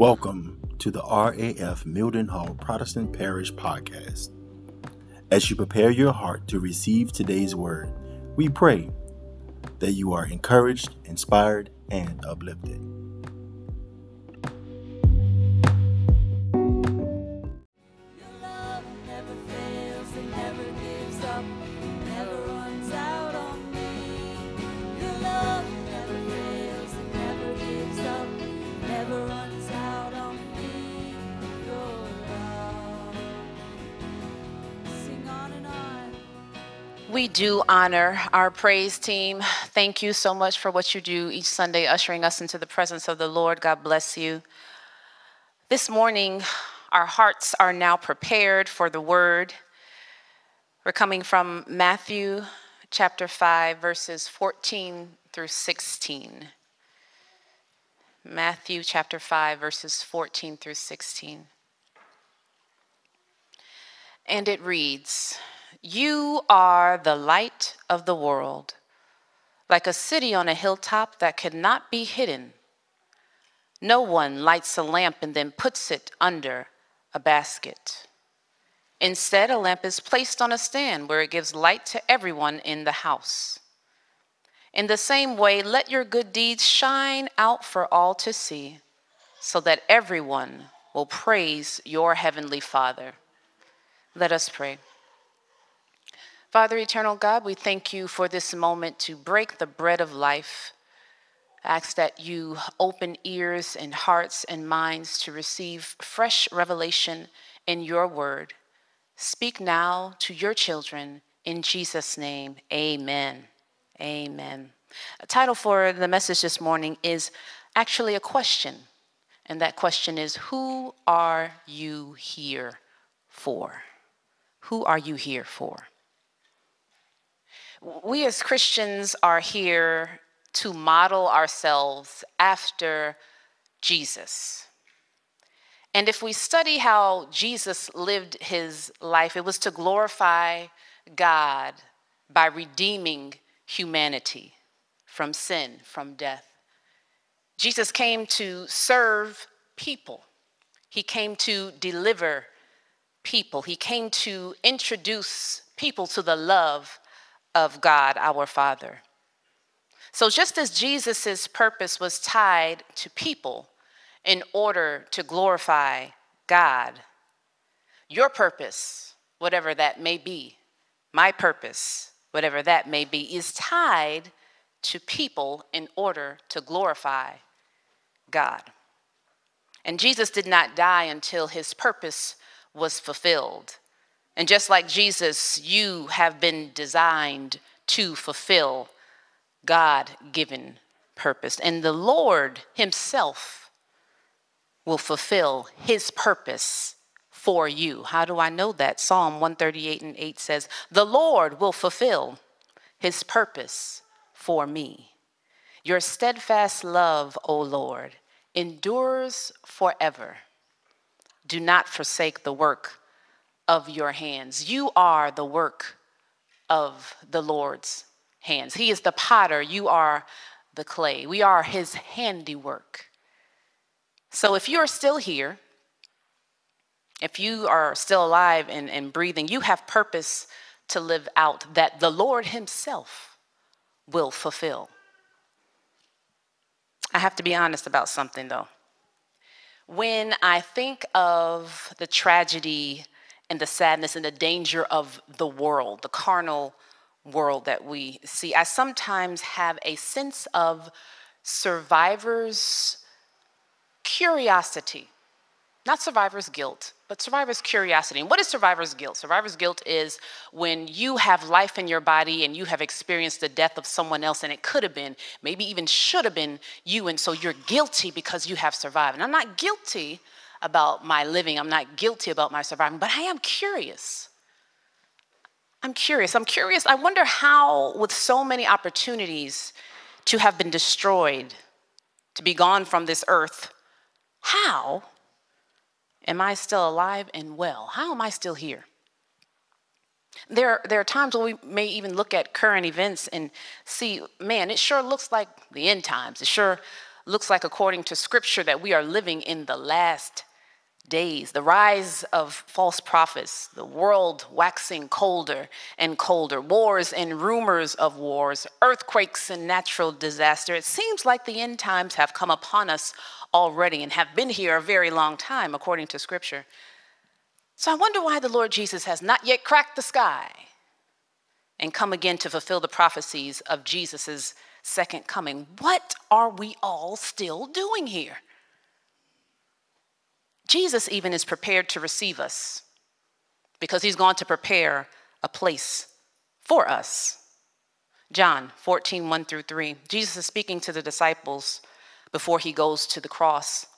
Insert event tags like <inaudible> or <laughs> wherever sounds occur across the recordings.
Welcome to the RAF Mildenhall Protestant Parish Podcast. As you prepare your heart to receive today's word, we pray that you are encouraged, inspired, and uplifted. We do honor our praise team. Thank you so much for what you do each Sunday, ushering us into the presence of the Lord. God bless you. This morning, our hearts are now prepared for the word. We're coming from Matthew chapter 5, verses 14 through 16. Matthew chapter 5, verses 14 through 16. And it reads You are the light of the world, like a city on a hilltop that cannot be hidden. No one lights a lamp and then puts it under a basket. Instead, a lamp is placed on a stand where it gives light to everyone in the house. In the same way, let your good deeds shine out for all to see, so that everyone will praise your heavenly Father. Let us pray. Father, eternal God, we thank you for this moment to break the bread of life. Ask that you open ears and hearts and minds to receive fresh revelation in your word. Speak now to your children in Jesus' name. Amen. Amen. A title for the message this morning is actually a question. And that question is Who are you here for? Who are you here for? We as Christians are here to model ourselves after Jesus. And if we study how Jesus lived his life, it was to glorify God by redeeming humanity from sin, from death. Jesus came to serve people, he came to deliver people, he came to introduce people to the love of God our Father. So, just as Jesus' purpose was tied to people in order to glorify God, your purpose, whatever that may be, my purpose, whatever that may be, is tied to people in order to glorify God. And Jesus did not die until his purpose was fulfilled. And just like Jesus, you have been designed to fulfill God given purpose. And the Lord Himself will fulfill His purpose for you. How do I know that? Psalm 138 and 8 says, The Lord will fulfill His purpose for me. Your steadfast love, O Lord, endures forever. Do not forsake the work of your hands. You are the work of the Lord's hands. He is the potter, you are the clay. We are his handiwork. So if you are still here, if you are still alive and, and breathing, you have purpose to live out that the Lord himself will fulfill. I have to be honest about something though. When I think of the tragedy and the sadness and the danger of the world, the carnal world that we see, I sometimes have a sense of survivor's curiosity. Not survivor's guilt, but survivor's curiosity. And what is survivor's guilt? Survivor's guilt is when you have life in your body and you have experienced the death of someone else, and it could have been, maybe even should have been you, and so you're guilty because you have survived. And I'm not guilty about my living, I'm not guilty about my surviving, but I am curious. I'm curious. I'm curious. I wonder how, with so many opportunities to have been destroyed, to be gone from this earth, how am I still alive and well? How am I still here? There, there are times when we may even look at current events and see, man, it sure looks like the end times. It sure looks like, according to scripture, that we are living in the last days, the rise of false prophets, the world waxing colder and colder, wars and rumors of wars, earthquakes and natural disaster. It seems like the end times have come upon us already and have been here a very long time, according to scripture. So I wonder why the Lord Jesus has not yet cracked the sky and come again to fulfill the prophecies of Jesus' second coming. What are we all still doing here? Jesus even is prepared to receive us because he's going to prepare a place for us. John 14, 1 through 3. Jesus is speaking to the disciples before he goes to the cross.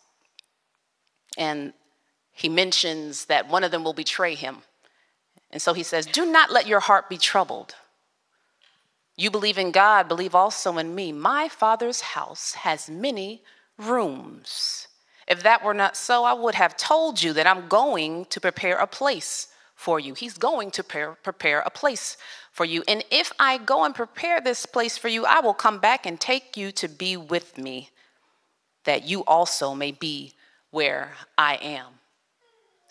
And he mentions that one of them will betray him. And so he says, Do not let your heart be troubled. You believe in God, believe also in me. My Father's house has many rooms. If that were not so, I would have told you that I'm going to prepare a place for you. He's going to prepare, a place for you. And if I go and prepare this place for you, I will come back and take you to be with me, that you also may be where I am.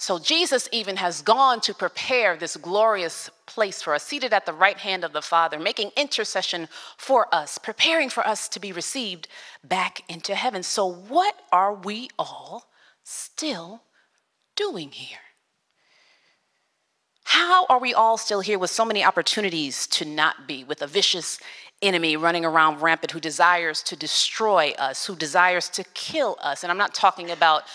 So Jesus even has gone to prepare this glorious place for us, seated at the right hand of the Father, making intercession for us, preparing for us to be received back into heaven. So, what are we all still doing here? How are we all still here with so many opportunities to not be, with a vicious enemy running around rampant who desires to destroy us, who desires to kill us? And I'm not talking about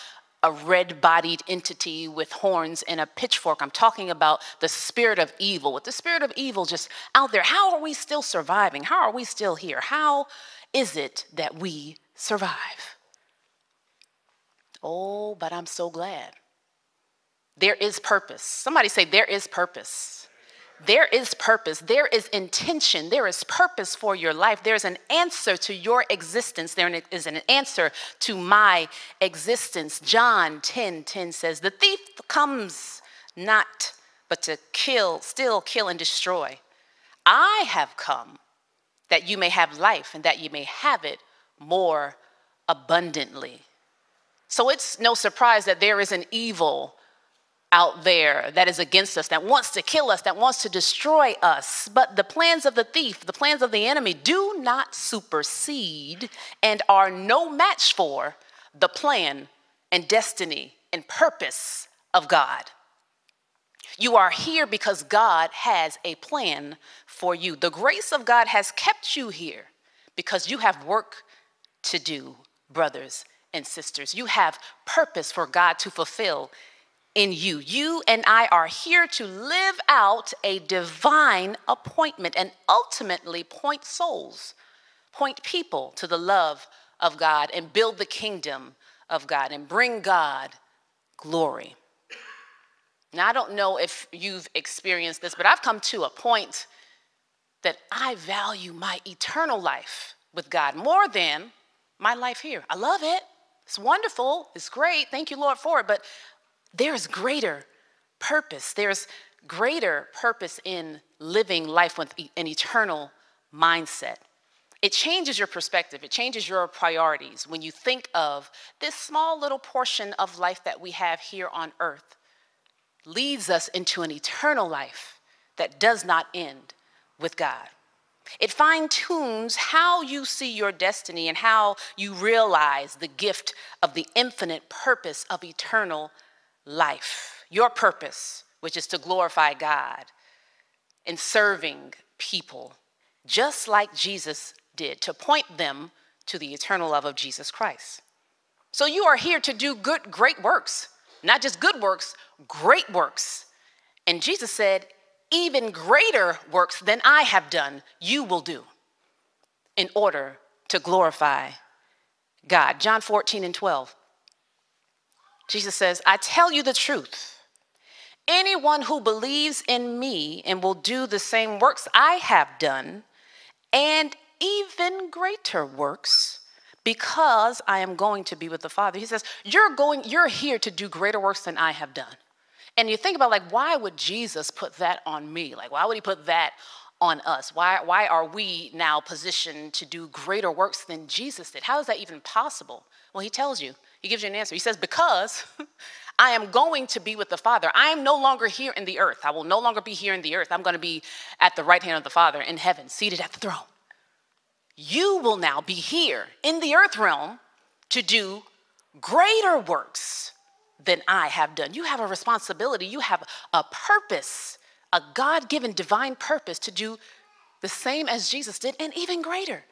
a red bodied entity with horns and a pitchfork. I'm talking about the spirit of evil. With the spirit of evil just out there, how are we still surviving? How are we still here? How is it that we survive? Oh, but I'm so glad. There is purpose. Somebody say, There is purpose. There is purpose, there is intention, there is purpose for your life. There's an answer to your existence, there is an answer to my existence. John 10 10 says, The thief comes not but to kill, still kill, and destroy. I have come that you may have life and that you may have it more abundantly. So it's no surprise that there is an evil out there that is against us, that wants to kill us, that wants to destroy us. But the plans of the thief, the plans of the enemy, do not supersede and are no match for the plan and destiny and purpose of God. You are here because God has a plan for you. The grace of God has kept you here because you have work to do, brothers and sisters. You have purpose for God to fulfill in you. You and I are here to live out a divine appointment and ultimately point souls, point people to the love of God and build the kingdom of God and bring God glory. Now, I don't know if you've experienced this, but I've come to a point that I value my eternal life with God more than my life here. I love it. It's wonderful. It's great. Thank you, Lord, for it. But there's greater purpose. There's greater purpose in living life with an eternal mindset. It changes your perspective, it changes your priorities when you think of this small little portion of life that we have here on earth leads us into an eternal life that does not end with God. It fine tunes how you see your destiny and how you realize the gift of the infinite purpose of eternal life, your purpose, which is to glorify God in serving people, just like Jesus did, to point them to the eternal love of Jesus Christ. So you are here to do good, great works, not just good works, great works. And Jesus said, even greater works than I have done, you will do in order to glorify God. John 14 and 12. Jesus says, I tell you the truth. Anyone who believes in me and will do the same works I have done, and even greater works, because I am going to be with the Father. He says, You're going, you're here to do greater works than I have done. And you think about like, why would Jesus put that on me? Like, why would he put that on us? Why, why are we now positioned to do greater works than Jesus did? How is that even possible? Well, he tells you, he gives you an answer. He says, Because <laughs> I am going to be with the Father. I am no longer here in the earth. I will no longer be here in the earth. I'm going to be at the right hand of the Father in heaven, seated at the throne. You will now be here in the earth realm to do greater works than I have done. You have a responsibility, you have a purpose, a God given divine purpose to do the same as Jesus did and even greater.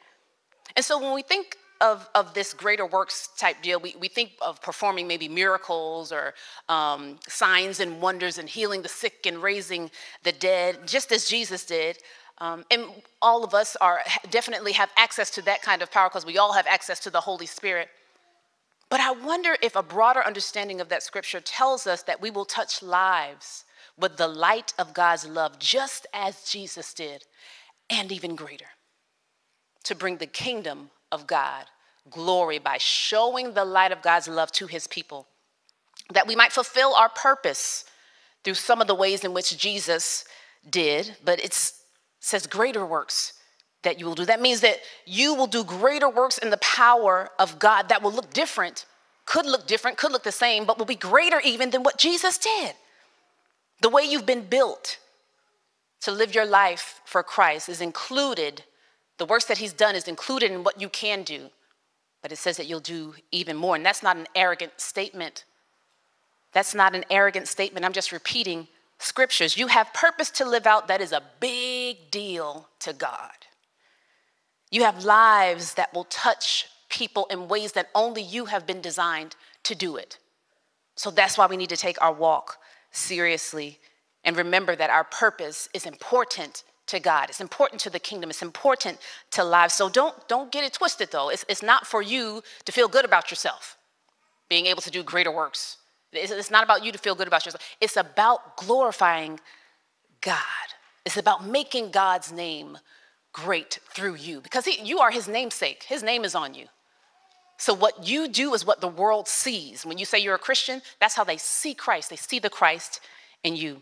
And so when we think of, of this greater works type deal, we, we think of performing maybe miracles or um, signs and wonders and healing the sick and raising the dead, just as Jesus did. Um, and all of us are definitely have access to that kind of power because we all have access to the Holy Spirit. But I wonder if a broader understanding of that scripture tells us that we will touch lives with the light of God's love, just as Jesus did, and even greater, to bring the kingdom of God glory by showing the light of God's love to his people, that we might fulfill our purpose through some of the ways in which Jesus did, but it says greater works that you will do. That means that you will do greater works in the power of God that will look different, could look different, could look the same, but will be greater even than what Jesus did. The way you've been built to live your life for Christ is included, the works that He's done is included in what you can do, but it says that you'll do even more. And that's not an arrogant statement. That's not an arrogant statement. I'm just repeating scriptures. You have purpose to live out that is a big deal to God. You have lives that will touch people in ways that only you have been designed to do it. So that's why we need to take our walk seriously and remember that our purpose is important to God. It's important to the kingdom. It's important to lives. So don't, don't get it twisted though. It's, it's not for you to feel good about yourself, being able to do greater works. It's, it's not about you to feel good about yourself. It's about glorifying God. It's about making God's name great through you because he, you are his namesake. His name is on you. So, what you do is what the world sees. When you say you're a Christian, that's how they see Christ. They see the Christ in you.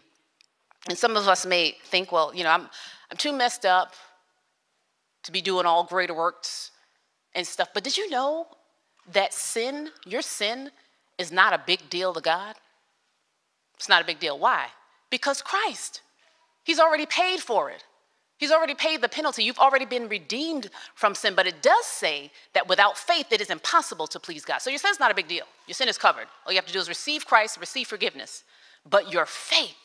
And some of us may think, well, you know, I'm, I'm too messed up to be doing all greater works and stuff. But did you know that sin, your sin, is not a big deal to God? It's not a big deal. Why? Because Christ, He's already paid for it. He's already paid the penalty. You've already been redeemed from sin. But it does say that without faith, it is impossible to please God. So your sin's not a big deal. Your sin is covered. All you have to do is receive Christ, receive forgiveness. But your faith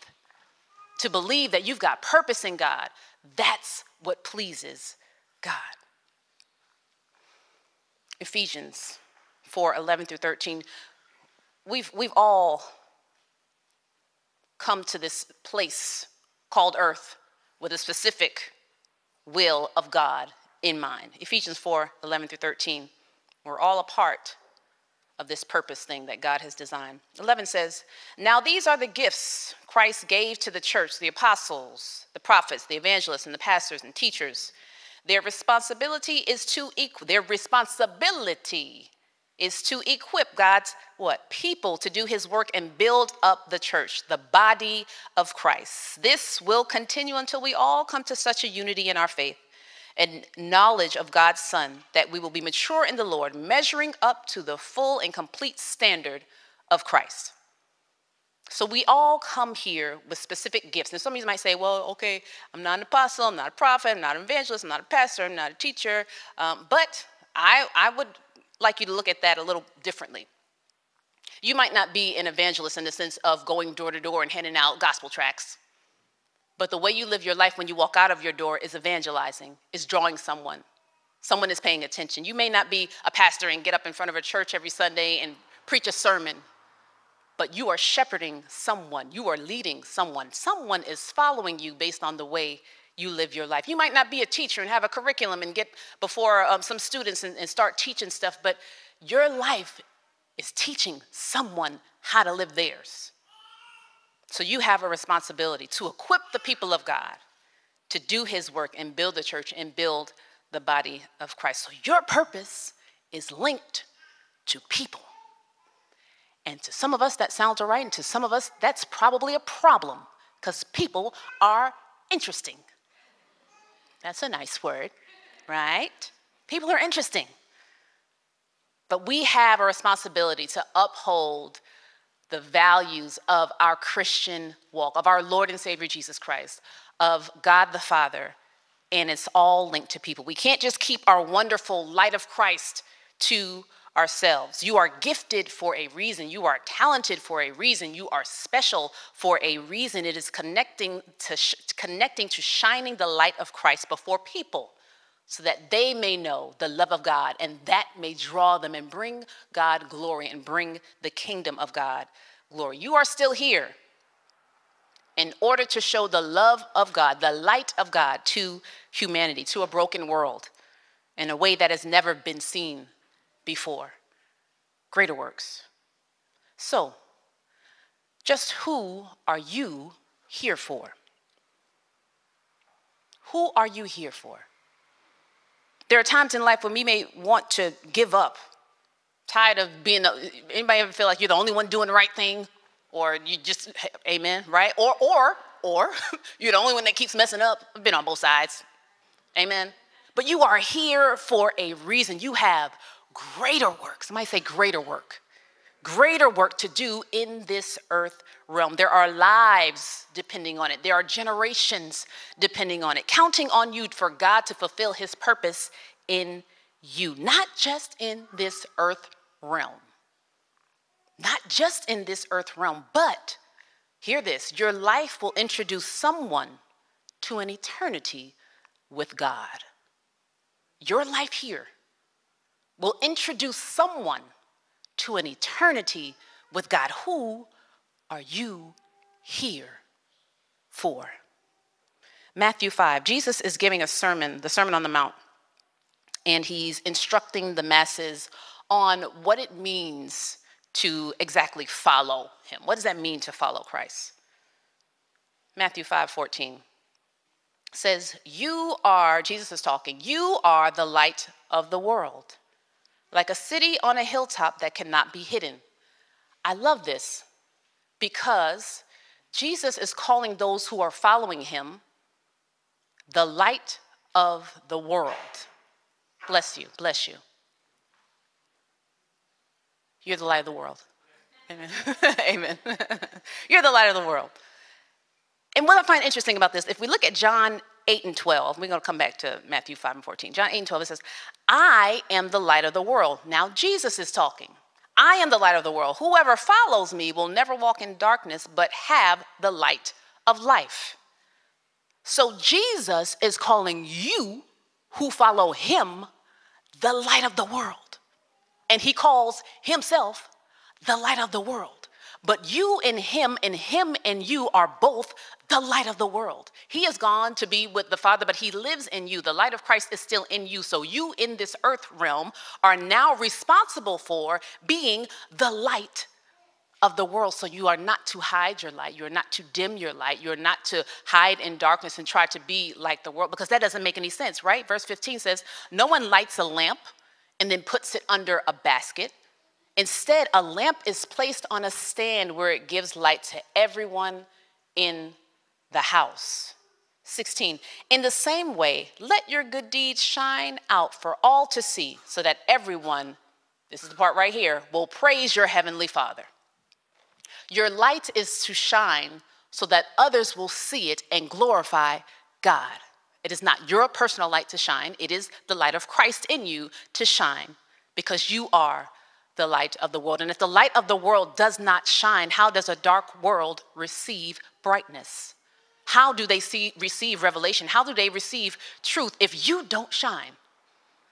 to believe that you've got purpose in God, that's what pleases God. Ephesians 4 11 through 13. We've, we've all come to this place called earth with a specific will of God in mind. Ephesians 4 11 through 13. We're all a part of this purpose thing that God has designed. 11 says, Now these are the gifts Christ gave to the church the apostles, the prophets, the evangelists, and the pastors and teachers. Their responsibility is to equal, their responsibility is to equip God's what? People to do his work and build up the church, the body of Christ. This will continue until we all come to such a unity in our faith and knowledge of God's Son that we will be mature in the Lord, measuring up to the full and complete standard of Christ. So we all come here with specific gifts. And some of you might say, well, okay, I'm not an apostle, I'm not a prophet, I'm not an evangelist, I'm not a pastor, I'm not a teacher. Um, but I, I would like you to look at that a little differently. You might not be an evangelist in the sense of going door to door and handing out gospel tracts, but the way you live your life when you walk out of your door is evangelizing, is drawing someone. Someone is paying attention. You may not be a pastor and get up in front of a church every Sunday and preach a sermon, but you are shepherding someone. You are leading someone. Someone is following you based on the way you live your life. You might not be a teacher and have a curriculum and get before um, some students and, and start teaching stuff, but your life is teaching someone how to live theirs. So you have a responsibility to equip the people of God to do his work and build the church and build the body of Christ. So your purpose is linked to people. And to some of us, that sounds all right. And to some of us, that's probably a problem because people are interesting. That's a nice word, right? People are interesting. But we have a responsibility to uphold the values of our Christian walk, of our Lord and Savior Jesus Christ, of God the Father, and it's all linked to people. We can't just keep our wonderful light of Christ to ourselves. You are gifted for a reason. You are talented for a reason. You are special for a reason. It is connecting to connecting to shining the light of Christ before people so that they may know the love of God and that may draw them and bring God glory and bring the kingdom of God glory. You are still here in order to show the love of God, the light of God to humanity, to a broken world in a way that has never been seen before. Greater works. So, just who are you here for? Who are you here for? There are times in life when we may want to give up, tired of being, anybody ever feel like you're the only one doing the right thing? Or you just, amen, right? Or, or, or <laughs> you're the only one that keeps messing up. I've been on both sides, amen. But you are here for a reason. You have greater work. Somebody say greater work. Greater work to do in this earth realm. There are lives depending on it, there are generations depending on it, counting on you for God to fulfill his purpose in you, not just in this earth realm. Not just in this earth realm, but hear this your life will introduce someone to an eternity with God. Your life here will introduce someone to an eternity with God. Who are you here for? Matthew 5, Jesus is giving a sermon, the Sermon on the Mount, and he's instructing the masses on what it means to exactly follow him. What does that mean to follow Christ? Matthew 5 14 says, You are, Jesus is talking, you are the light of the world like a city on a hilltop that cannot be hidden. I love this because Jesus is calling those who are following him the light of the world. Bless you, bless you. You're the light of the world. Amen. <laughs> Amen. <laughs> You're the light of the world. And what I find interesting about this, if we look at John 8 and 12, we're going to come back to Matthew 5 and 14. John 8 and 12, it says, I am the light of the world. Now Jesus is talking. I am the light of the world. Whoever follows me will never walk in darkness, but have the light of life. So Jesus is calling you who follow him the light of the world. And he calls himself the light of the world. But you and him and him and you are both the light of the world. He has gone to be with the Father, but he lives in you. The light of Christ is still in you. So you in this earth realm are now responsible for being the light of the world. So you are not to hide your light. You're not to dim your light. You're not to hide in darkness and try to be like the world because that doesn't make any sense, right? Verse 15 says, No one lights a lamp and then puts it under a basket Instead, a lamp is placed on a stand where it gives light to everyone in the house. 16. In the same way, let your good deeds shine out for all to see, so that everyone, this is the part right here, will praise your heavenly Father. Your light is to shine so that others will see it and glorify God. It is not your personal light to shine, it is the light of Christ in you to shine because you are the light of the world. And if the light of the world does not shine, how does a dark world receive brightness? How do they see, receive revelation? How do they receive truth if you don't shine?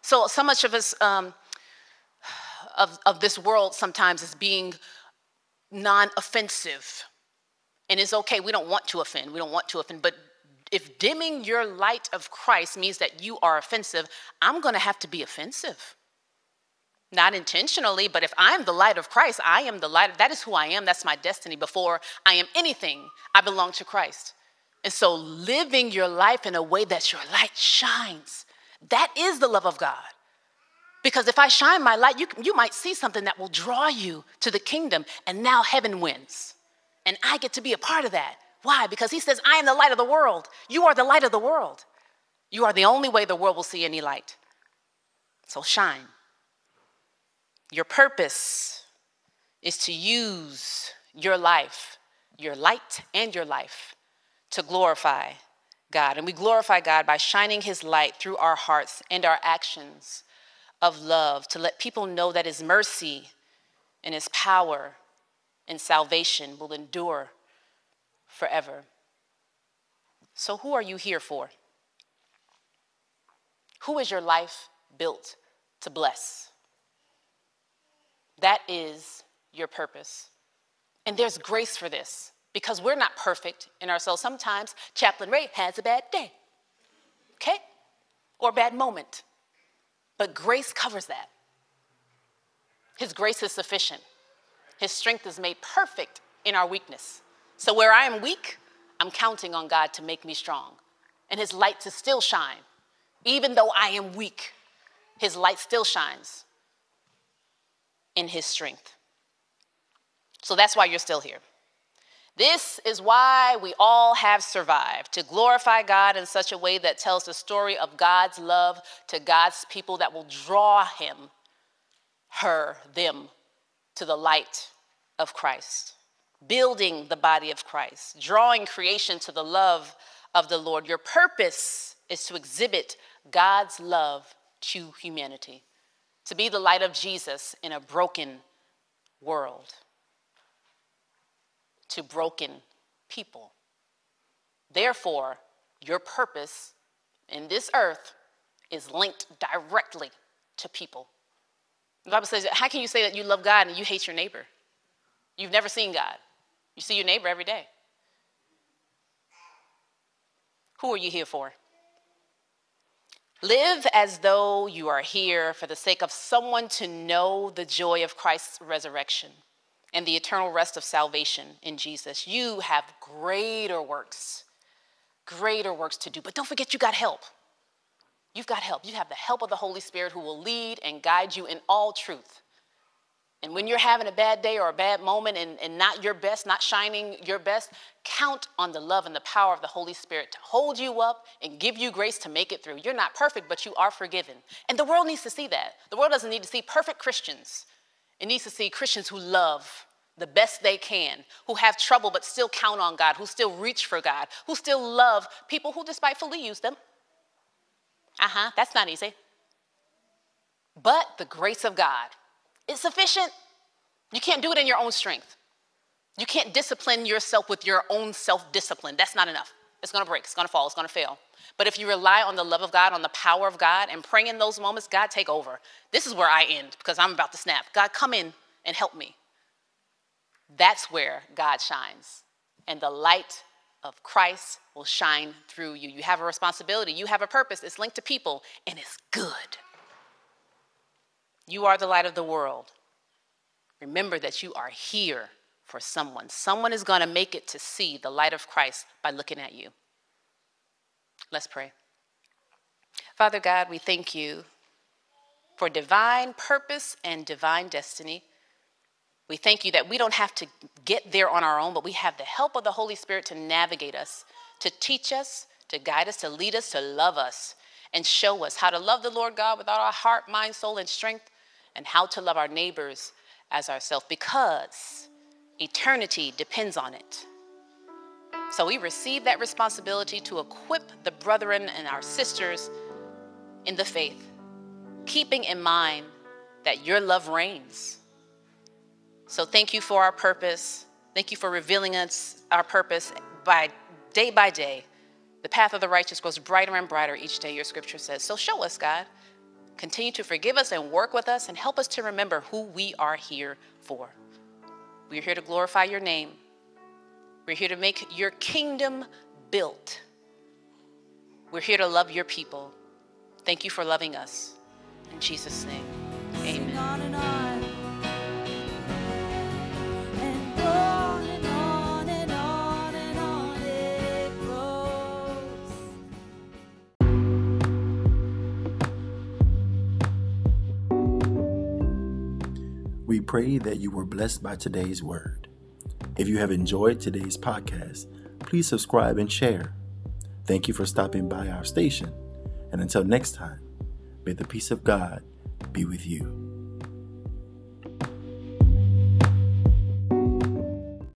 So, so much of us, um, of, of this world sometimes is being non offensive. And it's okay, we don't want to offend, we don't want to offend, but if dimming your light of Christ means that you are offensive, I'm gonna have to be offensive. Not intentionally, but if I'm the light of Christ, I am the light. That is who I am. That's my destiny. Before I am anything, I belong to Christ. And so living your life in a way that your light shines, that is the love of God. Because if I shine my light, you, you might see something that will draw you to the kingdom, and now heaven wins. And I get to be a part of that. Why? Because he says, I am the light of the world. You are the light of the world. You are the only way the world will see any light. So shine. Your purpose is to use your life, your light and your life, to glorify God. And we glorify God by shining His light through our hearts and our actions of love to let people know that His mercy and His power and salvation will endure forever. So, who are you here for? Who is your life built to bless? That is your purpose. And there's grace for this because we're not perfect in ourselves. Sometimes Chaplain Ray has a bad day, okay? Or bad moment. But grace covers that. His grace is sufficient. His strength is made perfect in our weakness. So where I am weak, I'm counting on God to make me strong and his light to still shine. Even though I am weak, his light still shines in his strength. So that's why you're still here. This is why we all have survived to glorify God in such a way that tells the story of God's love to God's people that will draw him, her, them to the light of Christ, building the body of Christ, drawing creation to the love of the Lord. Your purpose is to exhibit God's love to humanity, to be the light of Jesus in a broken world, to broken people. Therefore, your purpose in this earth is linked directly to people. The Bible says, How can you say that you love God and you hate your neighbor? You've never seen God. You see your neighbor every day. Who are you here for? Live as though you are here for the sake of someone to know the joy of Christ's resurrection and the eternal rest of salvation in Jesus. You have greater works, greater works to do. But don't forget, you got help. You've got help. You have the help of the Holy Spirit who will lead and guide you in all truth. And when you're having a bad day or a bad moment and, and not your best, not shining your best, count on the love and the power of the Holy Spirit to hold you up and give you grace to make it through. You're not perfect, but you are forgiven. And the world needs to see that. The world doesn't need to see perfect Christians, it needs to see Christians who love the best they can, who have trouble but still count on God, who still reach for God, who still love people who despitefully use them. Uh huh, that's not easy. But the grace of God is sufficient. You can't do it in your own strength. You can't discipline yourself with your own self discipline. That's not enough. It's gonna break, it's gonna fall, it's gonna fail. But if you rely on the love of God, on the power of God, and pray in those moments, God, take over. This is where I end because I'm about to snap. God, come in and help me. That's where God shines. And the light of Christ will shine through you. You have a responsibility, you have a purpose. It's linked to people, and it's good. You are the light of the world. Remember that you are here for someone. Someone is going to make it to see the light of Christ by looking at you. Let's pray. Father God, we thank you for divine purpose and divine destiny. We thank you that we don't have to get there on our own, but we have the help of the Holy Spirit to navigate us, to teach us, to guide us, to lead us, to love us, and show us how to love the Lord God with all our heart, mind, soul, and strength, and how to love our neighbors as ourselves because eternity depends on it. So we receive that responsibility to equip the brethren and our sisters in the faith, keeping in mind that your love reigns. So thank you for our purpose. Thank you for revealing us our purpose by day by day. The path of the righteous grows brighter and brighter each day, your scripture says. So show us, God. Continue to forgive us and work with us and help us to remember who we are here for. We're here to glorify your name. We're here to make your kingdom built. We're here to love your people. Thank you for loving us. In Jesus' name, amen. We pray that you were blessed by today's word. If you have enjoyed today's podcast, please subscribe and share. Thank you for stopping by our station. And until next time, may the peace of God be with you.